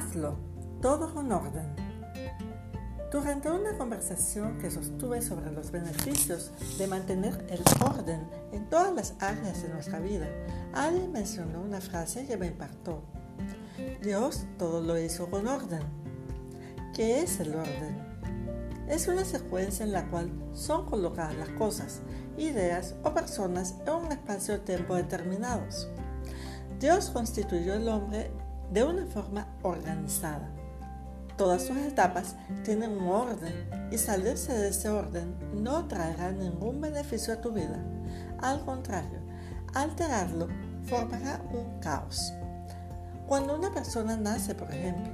hazlo todo con orden. Durante una conversación que sostuve sobre los beneficios de mantener el orden en todas las áreas de nuestra vida, alguien mencionó una frase que me impactó. Dios todo lo hizo con orden. ¿Qué es el orden? Es una secuencia en la cual son colocadas las cosas, ideas o personas en un espacio-tiempo determinados. Dios constituyó el hombre de una forma organizada. Todas sus etapas tienen un orden y salirse de ese orden no traerá ningún beneficio a tu vida. Al contrario, alterarlo formará un caos. Cuando una persona nace, por ejemplo,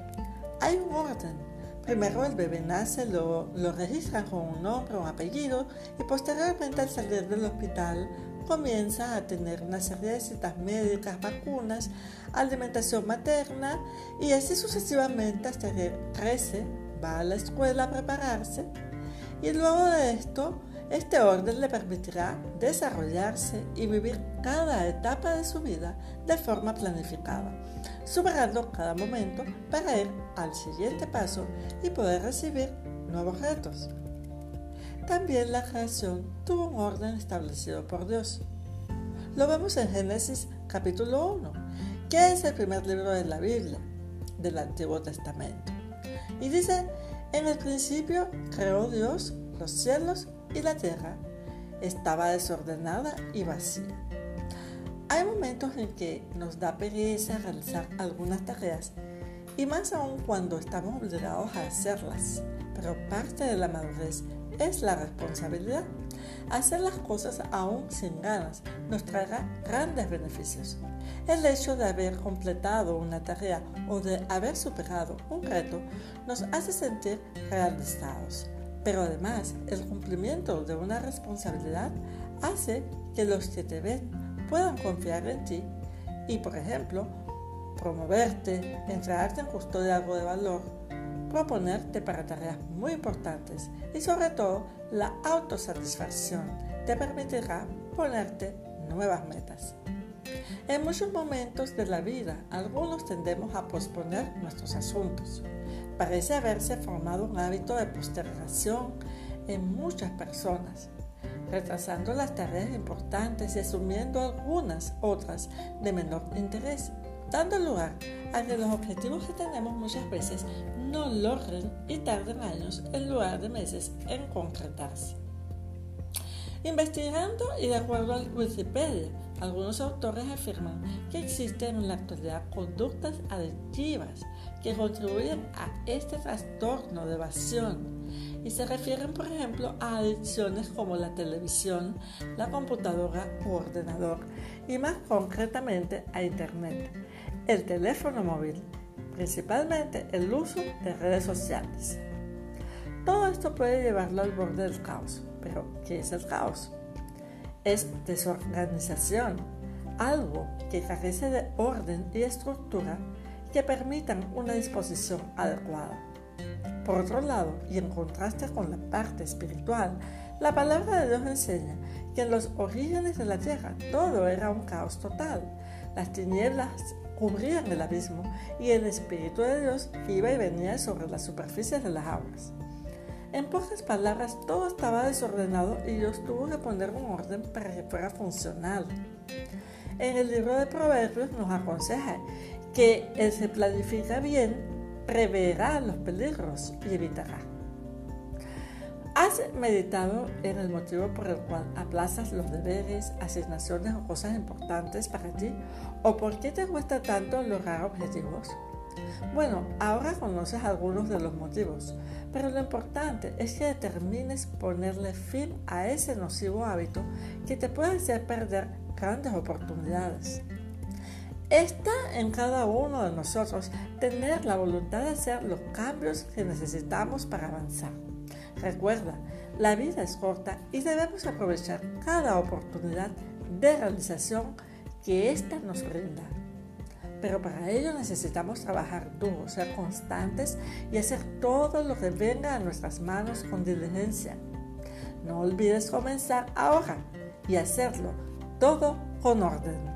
hay un orden. Primero el bebé nace, lo, lo registran con un nombre, un apellido y posteriormente al salir del hospital comienza a tener una serie de médicas, vacunas, alimentación materna y así sucesivamente hasta que crece, va a la escuela a prepararse y luego de esto este orden le permitirá desarrollarse y vivir cada etapa de su vida de forma planificada, superando cada momento para ir al siguiente paso y poder recibir nuevos retos. También la creación tuvo un orden establecido por Dios. Lo vemos en Génesis capítulo 1, que es el primer libro de la Biblia, del Antiguo Testamento. Y dice, en el principio creó Dios los cielos y la tierra. Estaba desordenada y vacía. Hay momentos en que nos da pereza realizar algunas tareas y más aún cuando estamos obligados a hacerlas, pero parte de la madurez es la responsabilidad. Hacer las cosas aún sin ganas nos traerá grandes beneficios. El hecho de haber completado una tarea o de haber superado un reto nos hace sentir realizados. Pero además, el cumplimiento de una responsabilidad hace que los que te ven puedan confiar en ti y, por ejemplo, promoverte, entregarte en custodia algo de valor proponerte para tareas muy importantes y sobre todo la autosatisfacción te permitirá ponerte nuevas metas. En muchos momentos de la vida, algunos tendemos a posponer nuestros asuntos. Parece haberse formado un hábito de postergación en muchas personas, retrasando las tareas importantes y asumiendo algunas otras de menor interés dando lugar a que los objetivos que tenemos muchas veces no logren y tarden años en lugar de meses en concretarse. Investigando y de acuerdo a Wikipedia, algunos autores afirman que existen en la actualidad conductas adictivas que contribuyen a este trastorno de evasión y se refieren, por ejemplo, a adicciones como la televisión, la computadora u ordenador y más concretamente a Internet el teléfono móvil, principalmente el uso de redes sociales. Todo esto puede llevarlo al borde del caos, pero ¿qué es el caos? Es desorganización, algo que carece de orden y estructura que permitan una disposición adecuada. Por otro lado, y en contraste con la parte espiritual, la palabra de Dios enseña que en los orígenes de la tierra todo era un caos total. Las tinieblas cubrían el abismo y el Espíritu de Dios iba y venía sobre las superficies de las aguas. En pocas palabras, todo estaba desordenado y Dios tuvo que poner un orden para que fuera funcional. En el libro de Proverbios nos aconseja que el se planifica bien, preverá los peligros y evitará. ¿Has meditado en el motivo por el cual aplazas los deberes, asignaciones o cosas importantes para ti? ¿O por qué te cuesta tanto lograr objetivos? Bueno, ahora conoces algunos de los motivos, pero lo importante es que determines ponerle fin a ese nocivo hábito que te puede hacer perder grandes oportunidades. Está en cada uno de nosotros tener la voluntad de hacer los cambios que necesitamos para avanzar. Recuerda, la vida es corta y debemos aprovechar cada oportunidad de realización que ésta nos brinda. Pero para ello necesitamos trabajar duro, ser constantes y hacer todo lo que venga a nuestras manos con diligencia. No olvides comenzar ahora y hacerlo todo con orden.